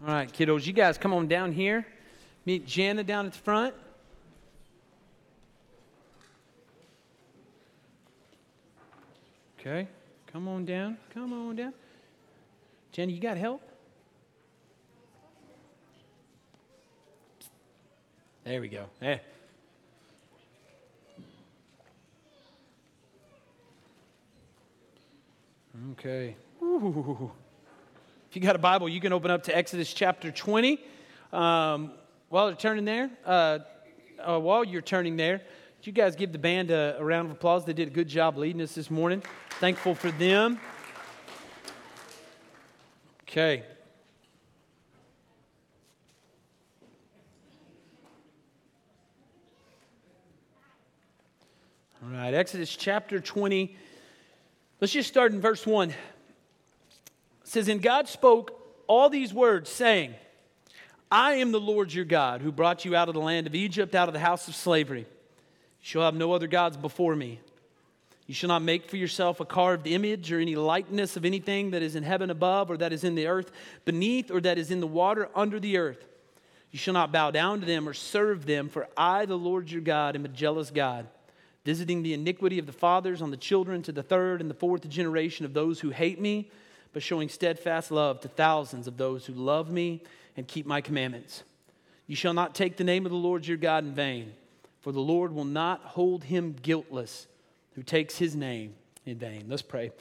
All right, kiddos, you guys come on down here. Meet Jana down at the front. Okay, come on down. Come on down. Jana, you got help? There we go. Hey. Okay. Ooh. If you got a Bible, you can open up to Exodus chapter 20. Um, while you're turning there, uh, uh, while you're turning there, you guys give the band a, a round of applause? They did a good job leading us this morning. Thankful for them. Okay. All right, Exodus chapter 20. Let's just start in verse 1 says, And God spoke all these words, saying, I am the Lord your God, who brought you out of the land of Egypt, out of the house of slavery. You shall have no other gods before me. You shall not make for yourself a carved image or any likeness of anything that is in heaven above, or that is in the earth beneath, or that is in the water under the earth. You shall not bow down to them or serve them, for I, the Lord your God, am a jealous God, visiting the iniquity of the fathers on the children to the third and the fourth generation of those who hate me but showing steadfast love to thousands of those who love me and keep my commandments. You shall not take the name of the Lord your God in vain, for the Lord will not hold him guiltless who takes his name in vain. Let's pray.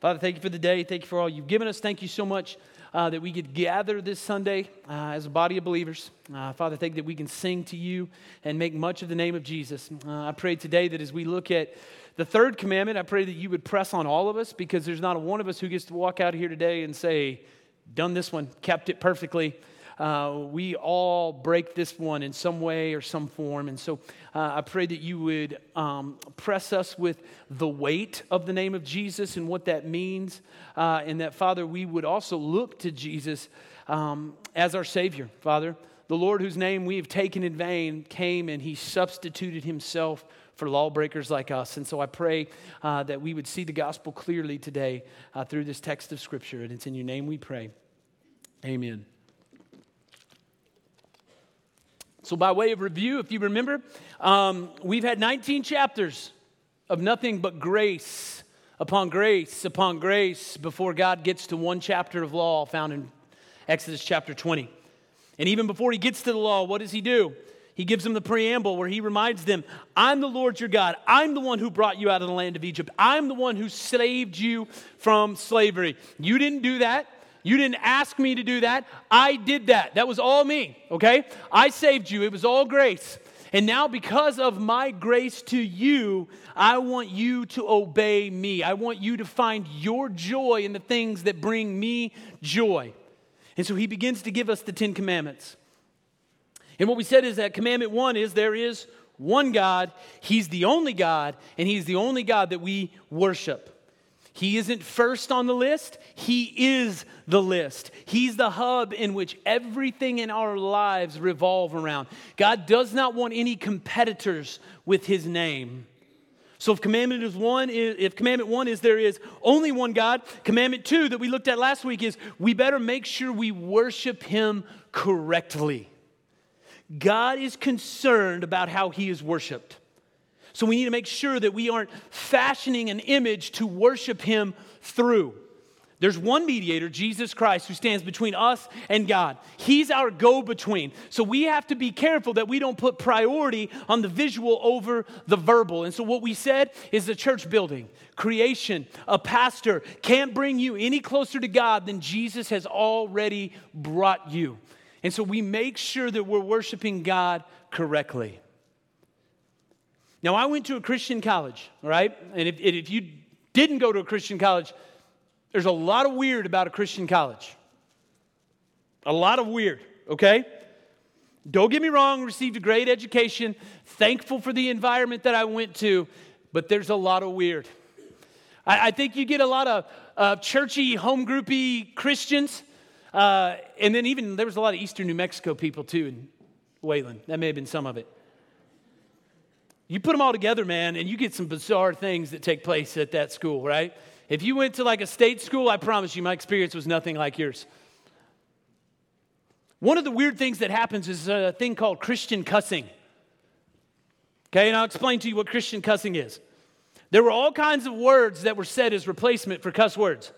Father, thank you for the day. Thank you for all you've given us. Thank you so much uh, that we could gather this Sunday uh, as a body of believers. Uh, Father, thank you that we can sing to you and make much of the name of Jesus. Uh, I pray today that as we look at the third commandment, I pray that you would press on all of us because there's not a one of us who gets to walk out here today and say, done this one, kept it perfectly. Uh, we all break this one in some way or some form. And so uh, I pray that you would um, press us with the weight of the name of Jesus and what that means. Uh, and that, Father, we would also look to Jesus um, as our Savior, Father. The Lord, whose name we have taken in vain, came and he substituted himself for lawbreakers like us. And so I pray uh, that we would see the gospel clearly today uh, through this text of Scripture. And it's in your name we pray. Amen. So, by way of review, if you remember, um, we've had 19 chapters of nothing but grace upon grace upon grace before God gets to one chapter of law found in Exodus chapter 20. And even before he gets to the law, what does he do? He gives them the preamble where he reminds them, I'm the Lord your God. I'm the one who brought you out of the land of Egypt. I'm the one who saved you from slavery. You didn't do that. You didn't ask me to do that. I did that. That was all me, okay? I saved you. It was all grace. And now, because of my grace to you, I want you to obey me. I want you to find your joy in the things that bring me joy. And so he begins to give us the Ten Commandments. And what we said is that commandment one is there is one God, He's the only God, and He's the only God that we worship. He isn't first on the list, He is the list. He's the hub in which everything in our lives revolve around. God does not want any competitors with His name. So if commandment is one, if commandment one is there is only one God, commandment two that we looked at last week is we better make sure we worship Him correctly. God is concerned about how he is worshiped. So we need to make sure that we aren't fashioning an image to worship him through. There's one mediator, Jesus Christ, who stands between us and God. He's our go between. So we have to be careful that we don't put priority on the visual over the verbal. And so what we said is the church building, creation, a pastor can't bring you any closer to God than Jesus has already brought you. And so we make sure that we're worshiping God correctly. Now, I went to a Christian college, right? And if, if you didn't go to a Christian college, there's a lot of weird about a Christian college. A lot of weird, okay? Don't get me wrong, received a great education, thankful for the environment that I went to, but there's a lot of weird. I, I think you get a lot of uh, churchy, home groupy Christians uh, and then even there was a lot of Eastern New Mexico people too in Wayland. That may have been some of it. You put them all together, man, and you get some bizarre things that take place at that school, right? If you went to like a state school, I promise you my experience was nothing like yours. One of the weird things that happens is a thing called Christian cussing. Okay, and I'll explain to you what Christian cussing is. There were all kinds of words that were said as replacement for cuss words.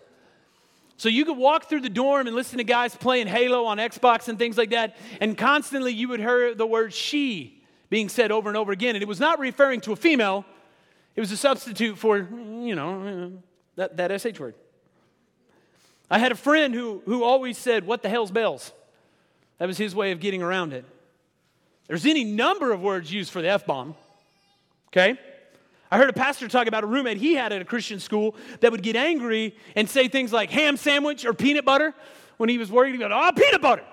So you could walk through the dorm and listen to guys playing Halo on Xbox and things like that, and constantly you would hear the word she being said over and over again. And it was not referring to a female, it was a substitute for, you know, that, that SH word. I had a friend who, who always said, What the hell's bells? That was his way of getting around it. There's any number of words used for the F bomb, okay? I heard a pastor talk about a roommate he had at a Christian school that would get angry and say things like ham sandwich or peanut butter when he was worried about, oh, peanut butter.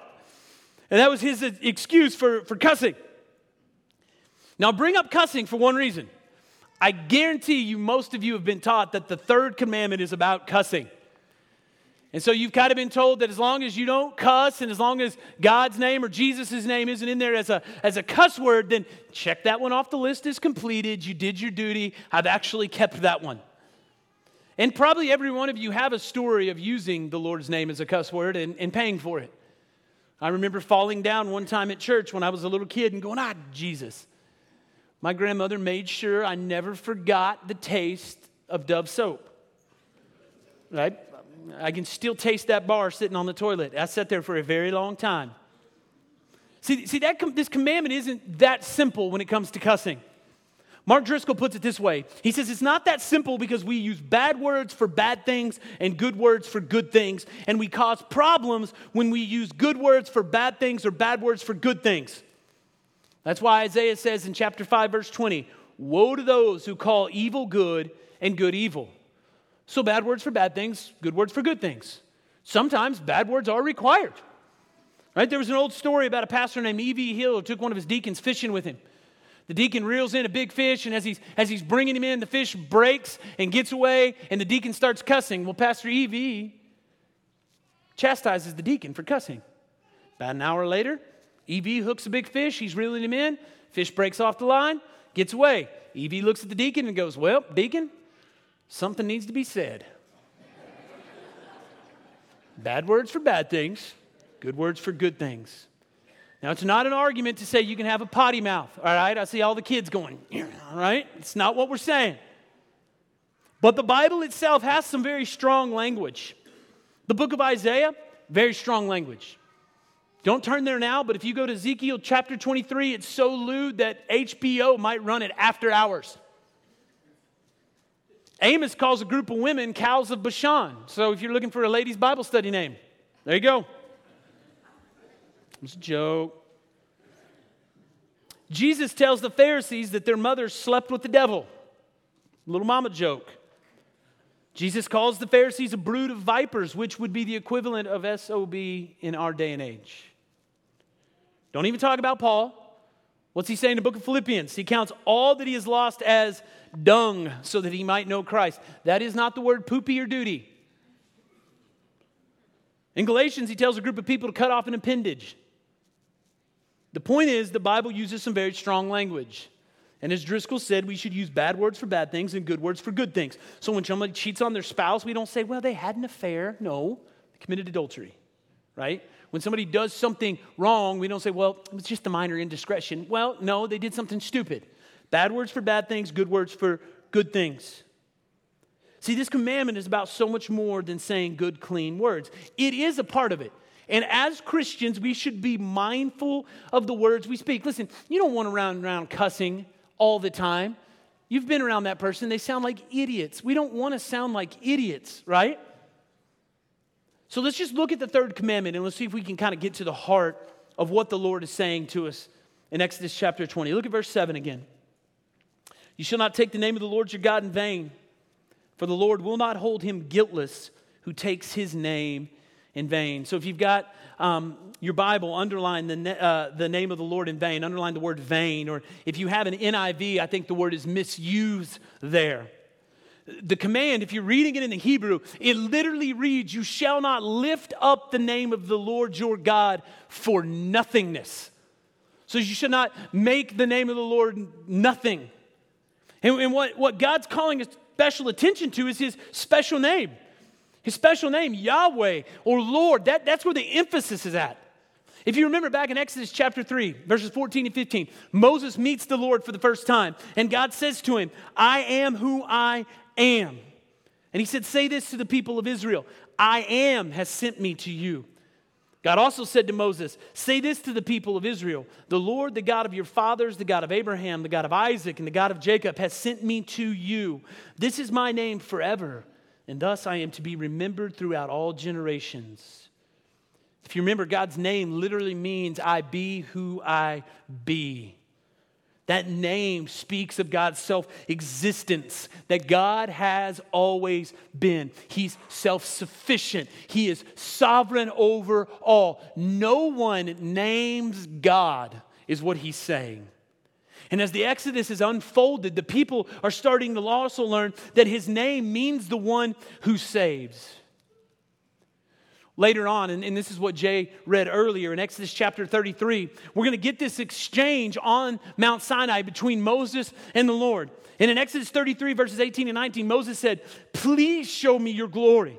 And that was his excuse for, for cussing. Now, bring up cussing for one reason. I guarantee you, most of you have been taught that the third commandment is about cussing. And so you've kind of been told that as long as you don't cuss and as long as God's name or Jesus' name isn't in there as a, as a cuss word, then check that one off the list as completed. You did your duty. I've actually kept that one. And probably every one of you have a story of using the Lord's name as a cuss word and, and paying for it. I remember falling down one time at church when I was a little kid and going, ah, Jesus. My grandmother made sure I never forgot the taste of Dove soap. Right? I can still taste that bar sitting on the toilet. I sat there for a very long time. See, see that com- this commandment isn't that simple when it comes to cussing. Mark Driscoll puts it this way He says it's not that simple because we use bad words for bad things and good words for good things, and we cause problems when we use good words for bad things or bad words for good things. That's why Isaiah says in chapter 5, verse 20, Woe to those who call evil good and good evil so, bad words for bad things, good words for good things. Sometimes bad words are required. Right? There was an old story about a pastor named E.V. Hill who took one of his deacons fishing with him. The deacon reels in a big fish, and as he's, as he's bringing him in, the fish breaks and gets away, and the deacon starts cussing. Well, Pastor E.V. chastises the deacon for cussing. About an hour later, E.V. hooks a big fish. He's reeling him in. Fish breaks off the line, gets away. E.V. looks at the deacon and goes, Well, deacon, something needs to be said. bad words for bad things, good words for good things. Now, it's not an argument to say you can have a potty mouth, all right? I see all the kids going, all right? It's not what we're saying. But the Bible itself has some very strong language. The book of Isaiah, very strong language. Don't turn there now, but if you go to Ezekiel chapter 23, it's so lewd that HBO might run it after hours. Amos calls a group of women cows of Bashan. So if you're looking for a ladies' Bible study name, there you go. It's a joke. Jesus tells the Pharisees that their mothers slept with the devil. Little mama joke. Jesus calls the Pharisees a brood of vipers, which would be the equivalent of SOB in our day and age. Don't even talk about Paul. What's he saying in the book of Philippians? He counts all that he has lost as dung so that he might know Christ. That is not the word poopy or duty. In Galatians, he tells a group of people to cut off an appendage. The point is, the Bible uses some very strong language. And as Driscoll said, we should use bad words for bad things and good words for good things. So when somebody cheats on their spouse, we don't say, well, they had an affair. No, they committed adultery, right? When somebody does something wrong, we don't say, well, it was just a minor indiscretion. Well, no, they did something stupid. Bad words for bad things, good words for good things. See, this commandment is about so much more than saying good, clean words. It is a part of it. And as Christians, we should be mindful of the words we speak. Listen, you don't want to run around cussing all the time. You've been around that person, they sound like idiots. We don't want to sound like idiots, right? So let's just look at the third commandment and let's see if we can kind of get to the heart of what the Lord is saying to us in Exodus chapter 20. Look at verse 7 again. You shall not take the name of the Lord your God in vain, for the Lord will not hold him guiltless who takes his name in vain. So if you've got um, your Bible, underline the, uh, the name of the Lord in vain, underline the word vain, or if you have an NIV, I think the word is misuse there. The command, if you're reading it in the Hebrew, it literally reads, You shall not lift up the name of the Lord your God for nothingness. So you should not make the name of the Lord nothing. And, and what, what God's calling a special attention to is his special name. His special name, Yahweh or Lord. That, that's where the emphasis is at. If you remember back in Exodus chapter 3, verses 14 and 15, Moses meets the Lord for the first time, and God says to him, I am who I am. And he said, Say this to the people of Israel I am has sent me to you. God also said to Moses, Say this to the people of Israel The Lord, the God of your fathers, the God of Abraham, the God of Isaac, and the God of Jacob, has sent me to you. This is my name forever, and thus I am to be remembered throughout all generations. If you remember, God's name literally means I be who I be. That name speaks of God's self existence, that God has always been. He's self sufficient, He is sovereign over all. No one names God, is what He's saying. And as the Exodus is unfolded, the people are starting to also learn that His name means the one who saves. Later on, and, and, this is what Jay read earlier in Exodus chapter 33, we're going to get this exchange on Mount Sinai between Moses and the Lord. And in Exodus 33, verses 18 and 19, Moses said, Please show me your glory.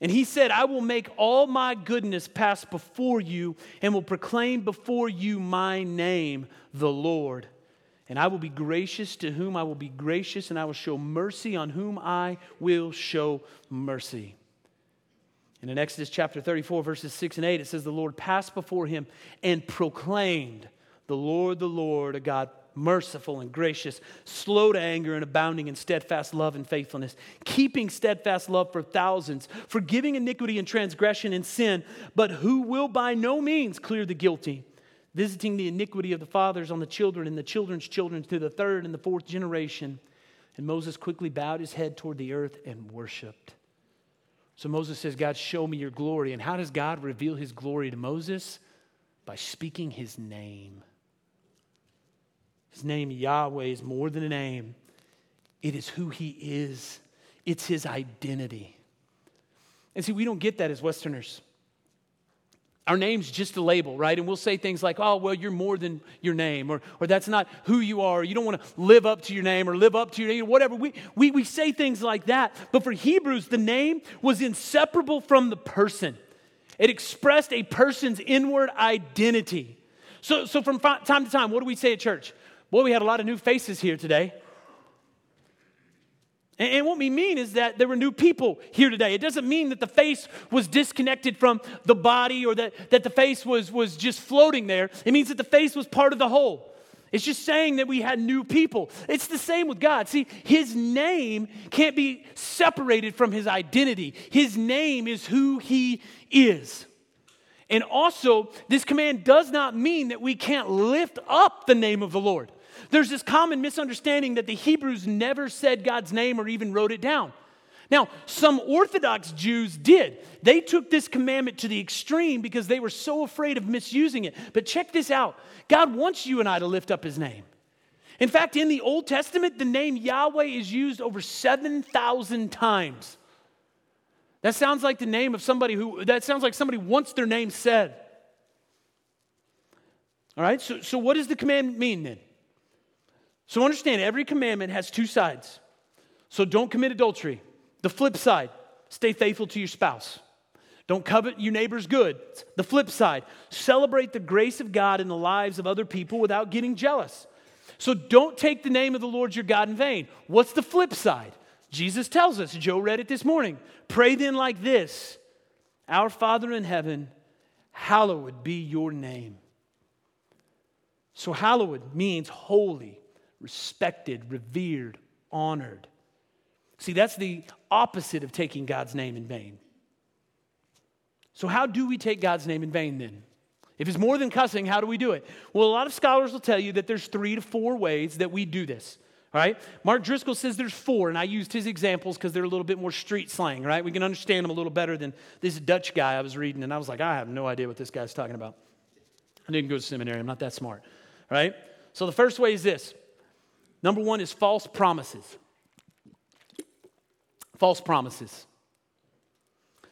And he said, I will make all my goodness pass before you and will proclaim before you my name, the Lord. And I will be gracious to whom I will be gracious, and I will show mercy on whom I will show mercy. And in Exodus chapter 34, verses 6 and 8, it says, The Lord passed before him and proclaimed, The Lord, the Lord, a God merciful and gracious, slow to anger and abounding in steadfast love and faithfulness, keeping steadfast love for thousands, forgiving iniquity and transgression and sin, but who will by no means clear the guilty, visiting the iniquity of the fathers on the children and the children's children to the third and the fourth generation. And Moses quickly bowed his head toward the earth and worshiped. So Moses says, God, show me your glory. And how does God reveal his glory to Moses? By speaking his name. His name, Yahweh, is more than a name, it is who he is, it's his identity. And see, we don't get that as Westerners. Our name's just a label, right? And we'll say things like, oh, well, you're more than your name, or, or that's not who you are, you don't want to live up to your name, or live up to your name, whatever. We, we, we say things like that. But for Hebrews, the name was inseparable from the person, it expressed a person's inward identity. So, so from time to time, what do we say at church? Boy, we had a lot of new faces here today. And, what we mean is that there were new people here today. It doesn't mean that the face was disconnected from the body or that, that the face was, was just floating there. It means that the face was part of the whole. It's just saying that we had new people. It's the same with God. See, His name can't be separated from His identity, His name is who He is. And also, this command does not mean that we can't lift up the name of the Lord. There's this common misunderstanding that the Hebrews never said God's name or even wrote it down. Now, some Orthodox Jews did. They took this commandment to the extreme because they were so afraid of misusing it. But check this out God wants you and I to lift up his name. In fact, in the Old Testament, the name Yahweh is used over 7,000 times. That sounds like the name of somebody who, that sounds like somebody wants their name said. All right, so, so what does the commandment mean then? So understand, every commandment has two sides. So don't commit adultery. The flip side, stay faithful to your spouse. Don't covet your neighbor's good. The flip side, celebrate the grace of God in the lives of other people without getting jealous. So don't take the name of the Lord your God in vain. What's the flip side? Jesus tells us, Joe read it this morning. Pray then like this Our Father in heaven, hallowed be your name. So, hallowed means holy, respected, revered, honored. See, that's the opposite of taking God's name in vain. So, how do we take God's name in vain then? If it's more than cussing, how do we do it? Well, a lot of scholars will tell you that there's three to four ways that we do this. All right? Mark Driscoll says there's four, and I used his examples because they're a little bit more street slang, right? We can understand them a little better than this Dutch guy I was reading, and I was like, I have no idea what this guy's talking about. I didn't go to seminary, I'm not that smart, right? So the first way is this Number one is false promises. False promises.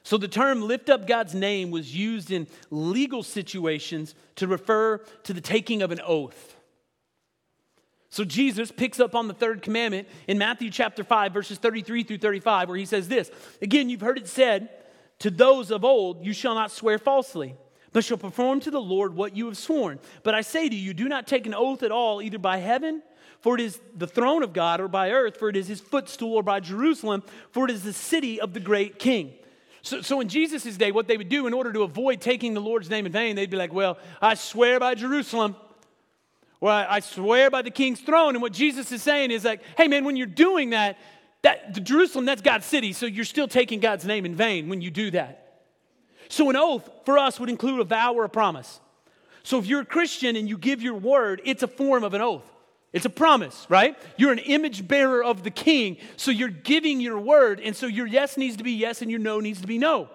So the term lift up God's name was used in legal situations to refer to the taking of an oath. So Jesus picks up on the third commandment in Matthew chapter 5, verses 33 through 35, where he says this Again, you've heard it said, To those of old, you shall not swear falsely but shall perform to the Lord what you have sworn. But I say to you, do not take an oath at all, either by heaven, for it is the throne of God, or by earth, for it is his footstool, or by Jerusalem, for it is the city of the great king. So, so in Jesus' day, what they would do in order to avoid taking the Lord's name in vain, they'd be like, Well, I swear by Jerusalem. Or I, I swear by the king's throne. And what Jesus is saying is like, hey man, when you're doing that, that the Jerusalem, that's God's city, so you're still taking God's name in vain when you do that. So, an oath for us would include a vow or a promise. So, if you're a Christian and you give your word, it's a form of an oath. It's a promise, right? You're an image bearer of the king, so you're giving your word, and so your yes needs to be yes and your no needs to be no.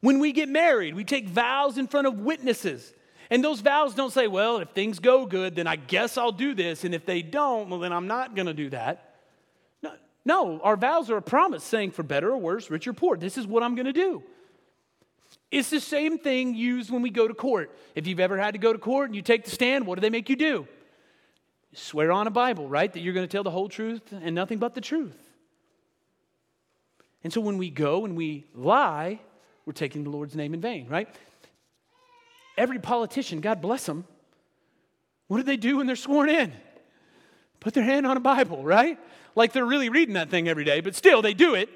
When we get married, we take vows in front of witnesses. And those vows don't say, well, if things go good, then I guess I'll do this. And if they don't, well, then I'm not going to do that. No, no, our vows are a promise saying, for better or worse, rich or poor, this is what I'm going to do. It's the same thing used when we go to court. If you've ever had to go to court and you take the stand, what do they make you do? Swear on a Bible, right? That you're going to tell the whole truth and nothing but the truth. And so when we go and we lie, we're taking the Lord's name in vain, right? Every politician, God bless them, what do they do when they're sworn in? Put their hand on a Bible, right? Like they're really reading that thing every day, but still they do it.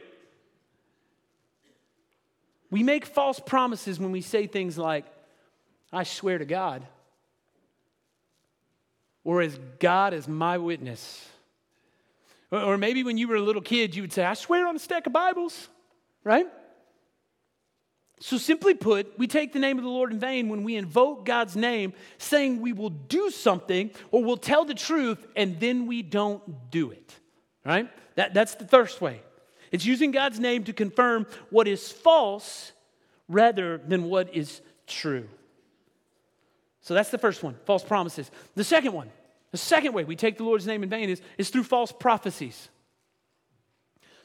We make false promises when we say things like, I swear to God, or as God is my witness. Or maybe when you were a little kid, you would say, I swear on a stack of Bibles, right? So, simply put, we take the name of the Lord in vain when we invoke God's name, saying we will do something or we'll tell the truth, and then we don't do it, right? That, that's the first way. It's using God's name to confirm what is false rather than what is true. So that's the first one false promises. The second one, the second way we take the Lord's name in vain is, is through false prophecies.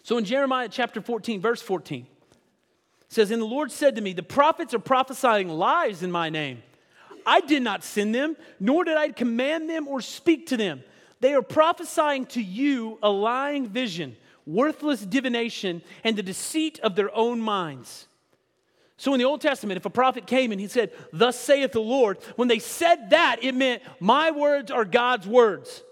So in Jeremiah chapter 14, verse 14, says, And the Lord said to me, The prophets are prophesying lies in my name. I did not send them, nor did I command them or speak to them. They are prophesying to you a lying vision worthless divination, and the deceit of their own minds. So in the Old Testament, if a prophet came and he said, Thus saith the Lord, when they said that, it meant, My words are God's words.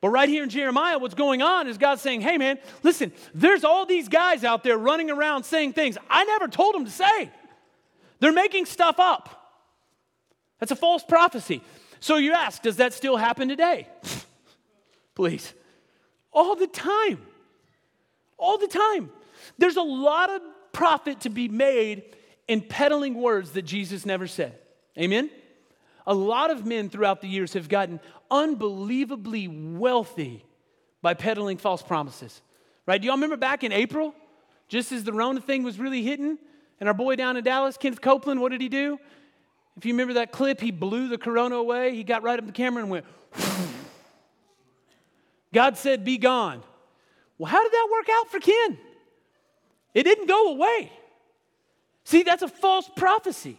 But right here in Jeremiah, what's going on is God saying, Hey man, listen, there's all these guys out there running around saying things I never told them to say. They're making stuff up. That's a false prophecy. So you ask, does that still happen today? Please. All the time all the time. There's a lot of profit to be made in peddling words that Jesus never said. Amen? A lot of men throughout the years have gotten unbelievably wealthy by peddling false promises. Right? Do y'all remember back in April, just as the Rona thing was really hitting, and our boy down in Dallas, Kenneth Copeland, what did he do? If you remember that clip, he blew the corona away. He got right up the camera and went, God said, Be gone. Well, how did that work out for Ken? It didn't go away. See, that's a false prophecy,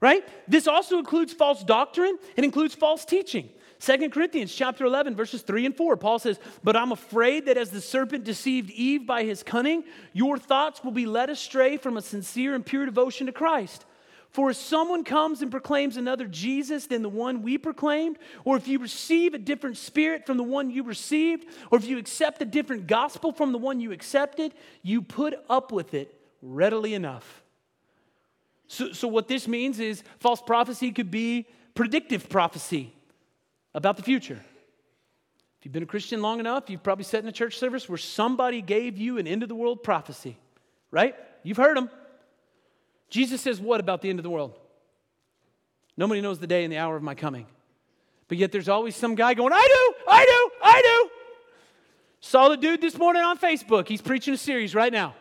right? This also includes false doctrine, it includes false teaching. Second Corinthians chapter 11 verses 3 and 4 Paul says, "But I'm afraid that as the serpent deceived Eve by his cunning, your thoughts will be led astray from a sincere and pure devotion to Christ." For if someone comes and proclaims another Jesus than the one we proclaimed, or if you receive a different spirit from the one you received, or if you accept a different gospel from the one you accepted, you put up with it readily enough. So, so what this means is false prophecy could be predictive prophecy about the future. If you've been a Christian long enough, you've probably sat in a church service where somebody gave you an end of the world prophecy, right? You've heard them. Jesus says, What about the end of the world? Nobody knows the day and the hour of my coming. But yet there's always some guy going, I do, I do, I do. Saw the dude this morning on Facebook. He's preaching a series right now.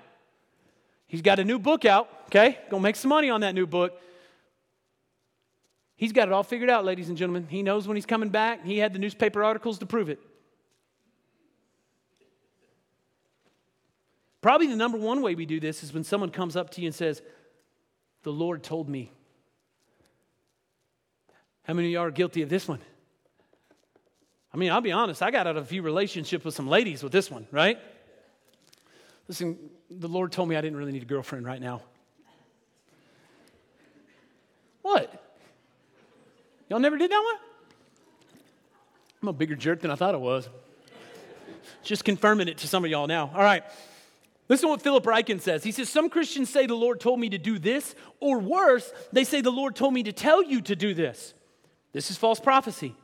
He's got a new book out, okay? Gonna make some money on that new book. He's got it all figured out, ladies and gentlemen. He knows when he's coming back. He had the newspaper articles to prove it. Probably the number one way we do this is when someone comes up to you and says, the Lord told me. How many of y'all are guilty of this one? I mean, I'll be honest, I got out of a few relationships with some ladies with this one, right? Listen, the Lord told me I didn't really need a girlfriend right now. What? Y'all never did that one? I'm a bigger jerk than I thought I was. Just confirming it to some of y'all now. All right. Listen to what Philip Ryken says. He says, Some Christians say the Lord told me to do this, or worse, they say the Lord told me to tell you to do this. This is false prophecy.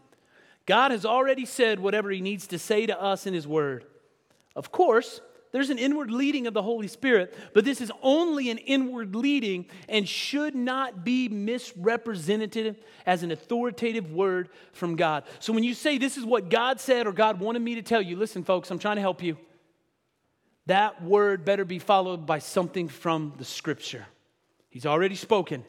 God has already said whatever he needs to say to us in his word. Of course, there's an inward leading of the Holy Spirit, but this is only an inward leading and should not be misrepresented as an authoritative word from God. So when you say this is what God said or God wanted me to tell you, listen, folks, I'm trying to help you. That word better be followed by something from the scripture. He's already spoken.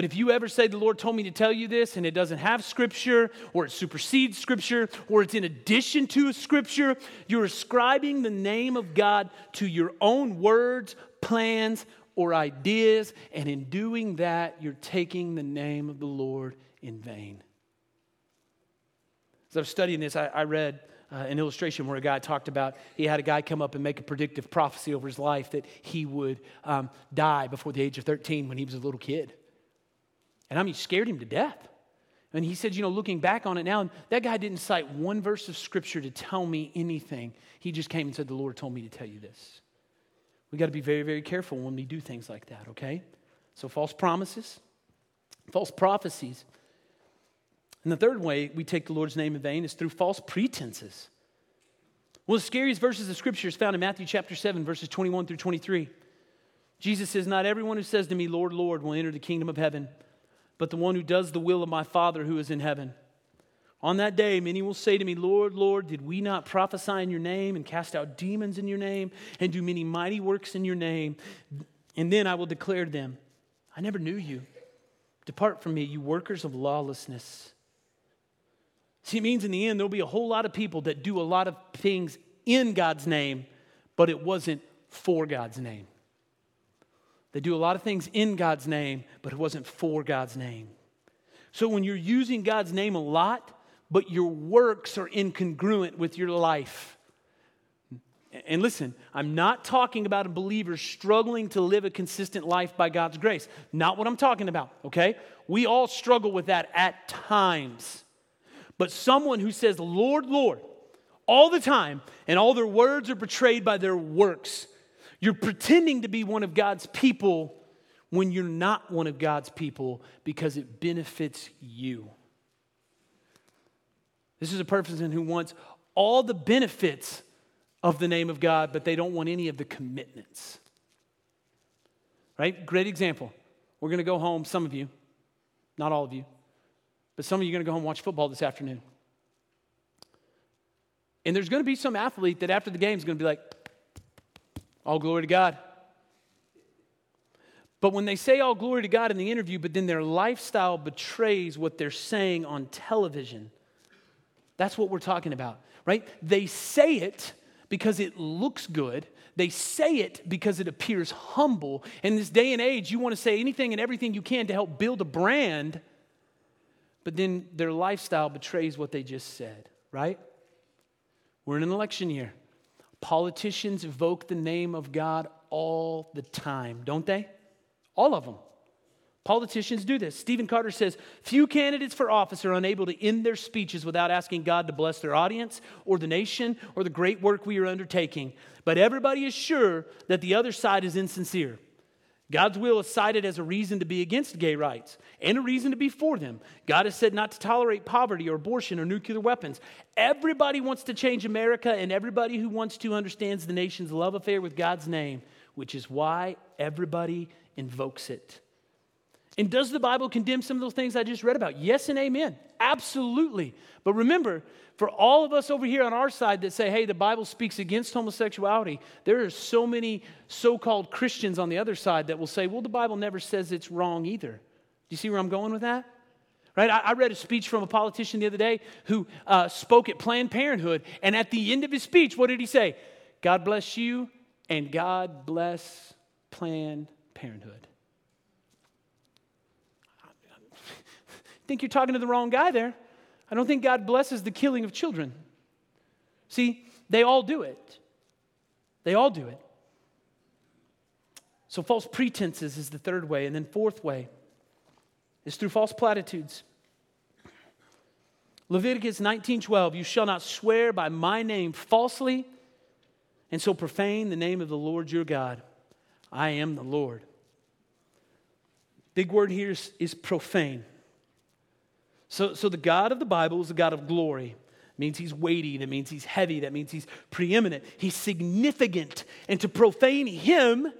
But if you ever say, The Lord told me to tell you this, and it doesn't have scripture, or it supersedes scripture, or it's in addition to scripture, you're ascribing the name of God to your own words, plans, or ideas. And in doing that, you're taking the name of the Lord in vain. As I was studying this, I, I read uh, an illustration where a guy talked about he had a guy come up and make a predictive prophecy over his life that he would um, die before the age of 13 when he was a little kid. And I mean, scared him to death. And he said, you know, looking back on it now, that guy didn't cite one verse of scripture to tell me anything. He just came and said, The Lord told me to tell you this. We got to be very, very careful when we do things like that, okay? So, false promises, false prophecies. And the third way we take the Lord's name in vain is through false pretenses. One of the scariest verses of scripture is found in Matthew chapter 7, verses 21 through 23. Jesus says, Not everyone who says to me, Lord, Lord, will enter the kingdom of heaven but the one who does the will of my Father who is in heaven. On that day, many will say to me, Lord, Lord, did we not prophesy in your name and cast out demons in your name and do many mighty works in your name? And then I will declare to them, I never knew you. Depart from me, you workers of lawlessness. See, it means in the end, there'll be a whole lot of people that do a lot of things in God's name, but it wasn't for God's name. They do a lot of things in God's name, but it wasn't for God's name. So when you're using God's name a lot, but your works are incongruent with your life. And listen, I'm not talking about a believer struggling to live a consistent life by God's grace. Not what I'm talking about, okay? We all struggle with that at times. But someone who says, Lord, Lord, all the time, and all their words are betrayed by their works, you're pretending to be one of God's people when you're not one of God's people because it benefits you. This is a person who wants all the benefits of the name of God, but they don't want any of the commitments. Right? Great example. We're going to go home, some of you, not all of you, but some of you are going to go home and watch football this afternoon. And there's going to be some athlete that after the game is going to be like, all glory to God. But when they say all glory to God in the interview, but then their lifestyle betrays what they're saying on television, that's what we're talking about, right? They say it because it looks good. They say it because it appears humble. In this day and age, you want to say anything and everything you can to help build a brand, but then their lifestyle betrays what they just said, right? We're in an election year. Politicians evoke the name of God all the time, don't they? All of them. Politicians do this. Stephen Carter says few candidates for office are unable to end their speeches without asking God to bless their audience or the nation or the great work we are undertaking. But everybody is sure that the other side is insincere. God's will is cited as a reason to be against gay rights and a reason to be for them. God has said not to tolerate poverty or abortion or nuclear weapons. Everybody wants to change America, and everybody who wants to understands the nation's love affair with God's name, which is why everybody invokes it. And does the Bible condemn some of those things I just read about? Yes and amen. Absolutely. But remember, for all of us over here on our side that say, hey, the Bible speaks against homosexuality, there are so many so called Christians on the other side that will say, well, the Bible never says it's wrong either. Do you see where I'm going with that? Right? I, I read a speech from a politician the other day who uh, spoke at Planned Parenthood, and at the end of his speech, what did he say? God bless you, and God bless Planned Parenthood. I think you're talking to the wrong guy there. I don't think God blesses the killing of children. See, they all do it. They all do it. So, false pretenses is the third way. And then, fourth way, is through false platitudes. Leviticus 19:12, you shall not swear by my name falsely and so profane the name of the Lord your God. I am the Lord. Big word here is, is profane. So, so the God of the Bible is a God of glory. It means he's weighty, that means he's heavy, that means he's preeminent, he's significant. And to profane him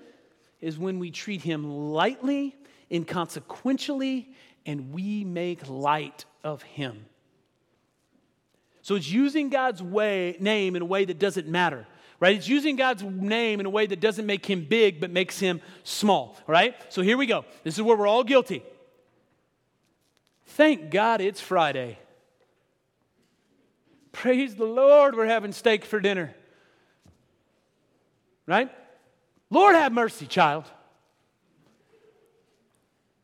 is when we treat him lightly, inconsequentially, and we make light of him. So it's using God's way, name in a way that doesn't matter right? It's using God's name in a way that doesn't make him big, but makes him small, right? So here we go. This is where we're all guilty. Thank God it's Friday. Praise the Lord, we're having steak for dinner. Right? Lord have mercy, child.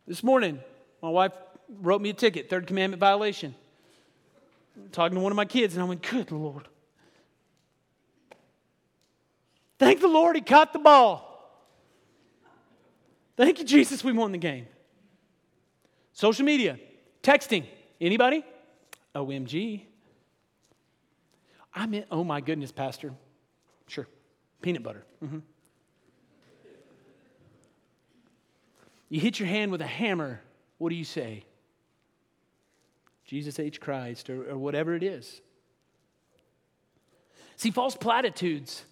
This morning, my wife wrote me a ticket, third commandment violation. I'm talking to one of my kids, and I went, Good Lord. Thank the Lord he caught the ball. Thank you, Jesus, we won the game. Social media, texting. Anybody? OMG. I meant, oh my goodness, Pastor. Sure. Peanut butter. Mm-hmm. You hit your hand with a hammer. What do you say? Jesus H. Christ, or, or whatever it is. See, false platitudes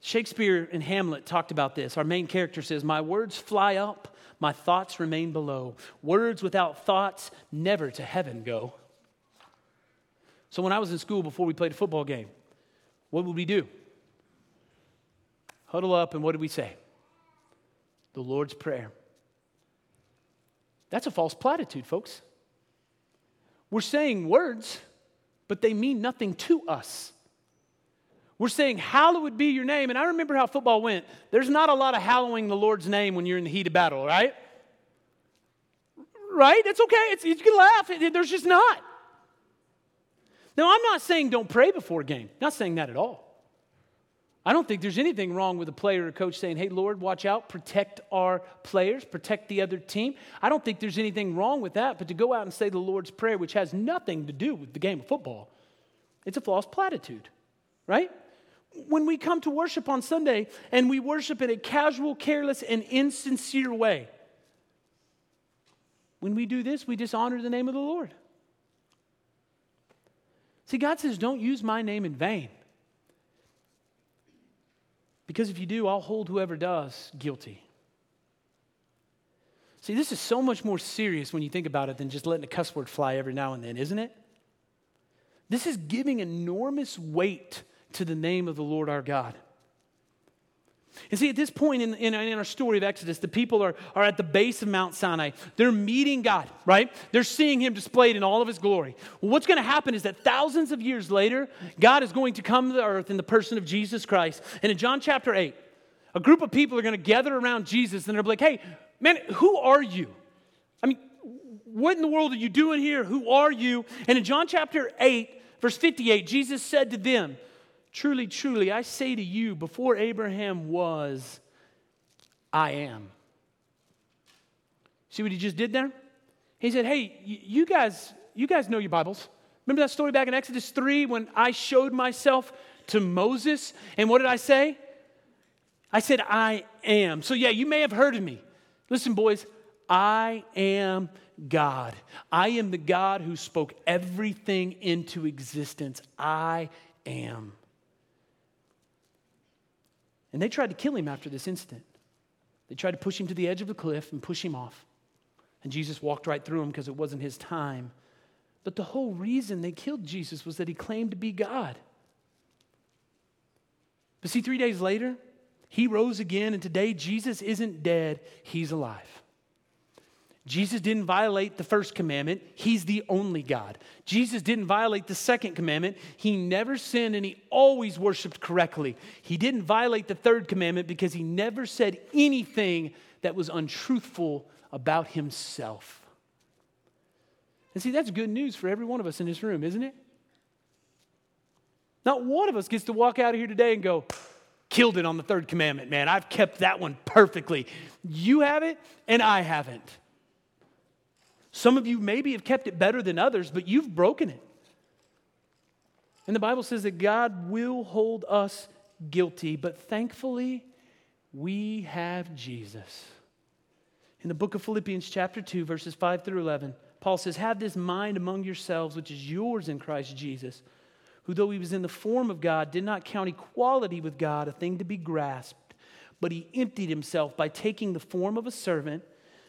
Shakespeare in Hamlet talked about this. Our main character says, My words fly up, my thoughts remain below. Words without thoughts never to heaven go. So when I was in school before we played a football game, what would we do? Huddle up, and what did we say? The Lord's Prayer. That's a false platitude, folks. We're saying words, but they mean nothing to us. We're saying, Hallowed be your name. And I remember how football went. There's not a lot of hallowing the Lord's name when you're in the heat of battle, right? Right? It's okay. It's, you can laugh. There's just not. Now, I'm not saying don't pray before a game. Not saying that at all. I don't think there's anything wrong with a player or coach saying, hey, Lord, watch out, protect our players, protect the other team. I don't think there's anything wrong with that, but to go out and say the Lord's Prayer, which has nothing to do with the game of football, it's a false platitude, right? When we come to worship on Sunday and we worship in a casual, careless, and insincere way, when we do this, we dishonor the name of the Lord. See, God says, don't use my name in vain. Because if you do, I'll hold whoever does guilty. See, this is so much more serious when you think about it than just letting a cuss word fly every now and then, isn't it? This is giving enormous weight to the name of the Lord our God. And see, at this point in, in, in, our story of Exodus, the people are, are at the base of Mount Sinai. They're meeting God, right? They're seeing Him displayed in all of His glory. Well, what's going to happen is that thousands of years later, God is going to come to the earth in the person of Jesus Christ. And in John chapter 8, a group of people are going to gather around Jesus and they're like, hey, man, who are you? I mean, what in the world are you doing here? Who are you? And in John chapter 8, verse 58, Jesus said to them, Truly, truly, I say to you, before Abraham was, I am. See what he just did there? He said, Hey, you guys, you guys know your Bibles. Remember that story back in Exodus 3 when I showed myself to Moses? And what did I say? I said, I am. So, yeah, you may have heard of me. Listen, boys, I am God. I am the God who spoke everything into existence. I am. And they tried to kill him after this incident. They tried to push him to the edge of the cliff and push him off. And Jesus walked right through him because it wasn't his time. But the whole reason they killed Jesus was that he claimed to be God. But see, three days later, he rose again, and today Jesus isn't dead, he's alive. Jesus didn't violate the first commandment. He's the only God. Jesus didn't violate the second commandment. He never sinned and he always worshiped correctly. He didn't violate the third commandment because he never said anything that was untruthful about himself. And see, that's good news for every one of us in this room, isn't it? Not one of us gets to walk out of here today and go, killed it on the third commandment, man. I've kept that one perfectly. You have it, and I haven't. Some of you maybe have kept it better than others, but you've broken it. And the Bible says that God will hold us guilty, but thankfully, we have Jesus. In the book of Philippians, chapter 2, verses 5 through 11, Paul says, Have this mind among yourselves, which is yours in Christ Jesus, who, though he was in the form of God, did not count equality with God a thing to be grasped, but he emptied himself by taking the form of a servant.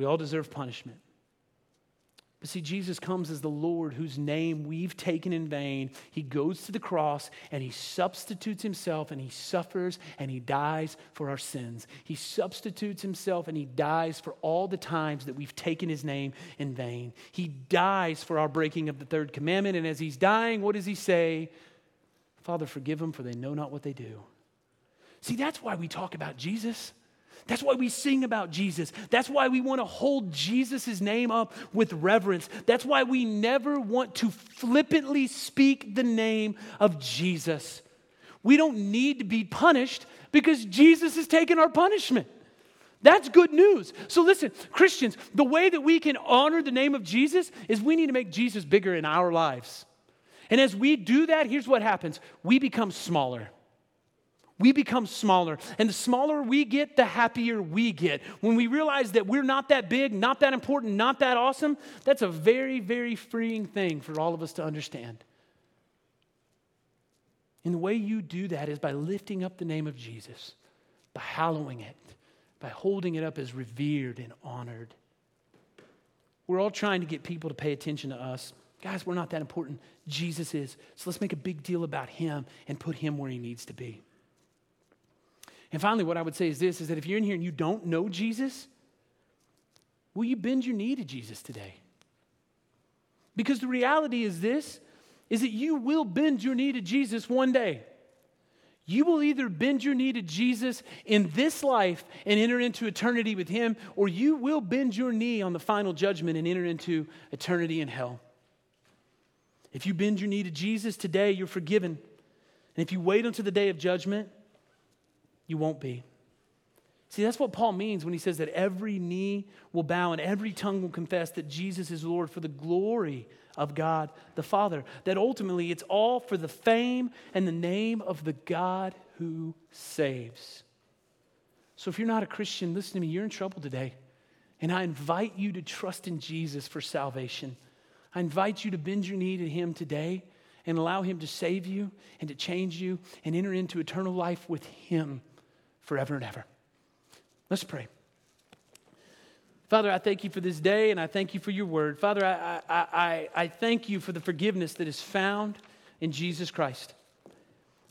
We all deserve punishment. But see, Jesus comes as the Lord whose name we've taken in vain. He goes to the cross and he substitutes himself and he suffers and he dies for our sins. He substitutes himself and he dies for all the times that we've taken his name in vain. He dies for our breaking of the third commandment. And as he's dying, what does he say? Father, forgive them, for they know not what they do. See, that's why we talk about Jesus. That's why we sing about Jesus. That's why we want to hold Jesus' name up with reverence. That's why we never want to flippantly speak the name of Jesus. We don't need to be punished because Jesus has taken our punishment. That's good news. So, listen, Christians, the way that we can honor the name of Jesus is we need to make Jesus bigger in our lives. And as we do that, here's what happens we become smaller we become smaller. And the smaller we get, the happier we get. When we realize that we're not that big, not that important, not that awesome, that's a very, very freeing thing for all of us to understand. And the way you do that is by lifting up the name of Jesus, by hallowing it, by holding it up as revered and honored. We're all trying to get people to pay attention to us. Guys, we're not that important. Jesus is. So let's make a big deal about him and put him where he needs to be. And finally, what I would say is this is that if you're in here and you don't know Jesus, will you bend your knee to Jesus today? Because the reality is this is that you will bend your knee to Jesus one day. You will either bend your knee to Jesus in this life and enter into eternity with Him, or you will bend your knee on the final judgment and enter into eternity in hell. If you bend your knee to Jesus today, you're forgiven. And if you wait until the day of judgment, you won't be. See, that's what Paul means when he says that every knee will bow and every tongue will confess that Jesus is Lord for the glory of God the Father. That ultimately it's all for the fame and the name of the God who saves. So if you're not a Christian, listen to me, you're in trouble today. And I invite you to trust in Jesus for salvation. I invite you to bend your knee to Him today and allow Him to save you and to change you and enter into eternal life with Him forever and ever. Let's pray. Father, I thank you for this day and I thank you for your word. Father, I, I, I, I thank you for the forgiveness that is found in Jesus Christ.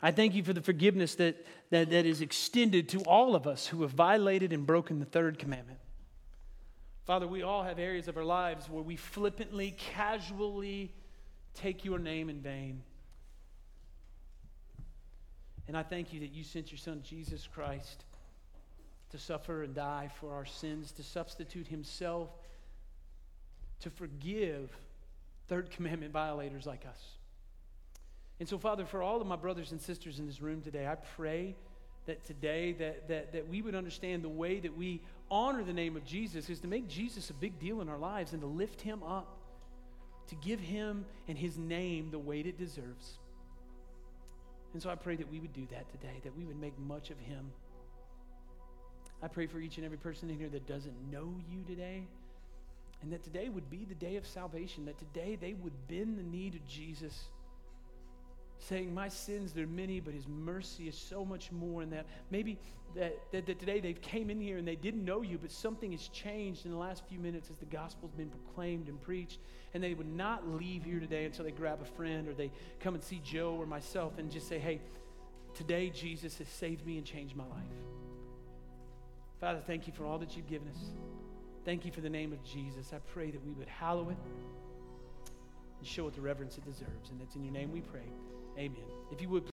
I thank you for the forgiveness that, that, that is extended to all of us who have violated and broken the third commandment. Father, we all have areas of our lives where we flippantly, casually take your name in vain. And I thank you that you sent your son, Jesus Christ, to suffer and die for our sins, to substitute himself, to forgive third commandment violators like us. And so, Father, for all of my brothers and sisters in this room today, I pray that today that, that, that we would understand the way that we honor the name of Jesus is to make Jesus a big deal in our lives and to lift him up, to give him and his name the weight it deserves. And so I pray that we would do that today, that we would make much of him. I pray for each and every person in here that doesn't know you today, and that today would be the day of salvation, that today they would bend the knee to Jesus saying, My sins, they're many, but his mercy is so much more. And that maybe that, that, that, today they've came in here and they didn't know you, but something has changed in the last few minutes as the gospel's been proclaimed and preached. And they would not leave here today until they grab a friend or they come and see Joe or myself and just say, Hey, today Jesus has saved me and changed my life. Father, thank you for all that you've given us. Thank you for the name of Jesus. I pray that we would hallow it and show it the reverence it deserves. And it's in your name we pray. Amen. If you would,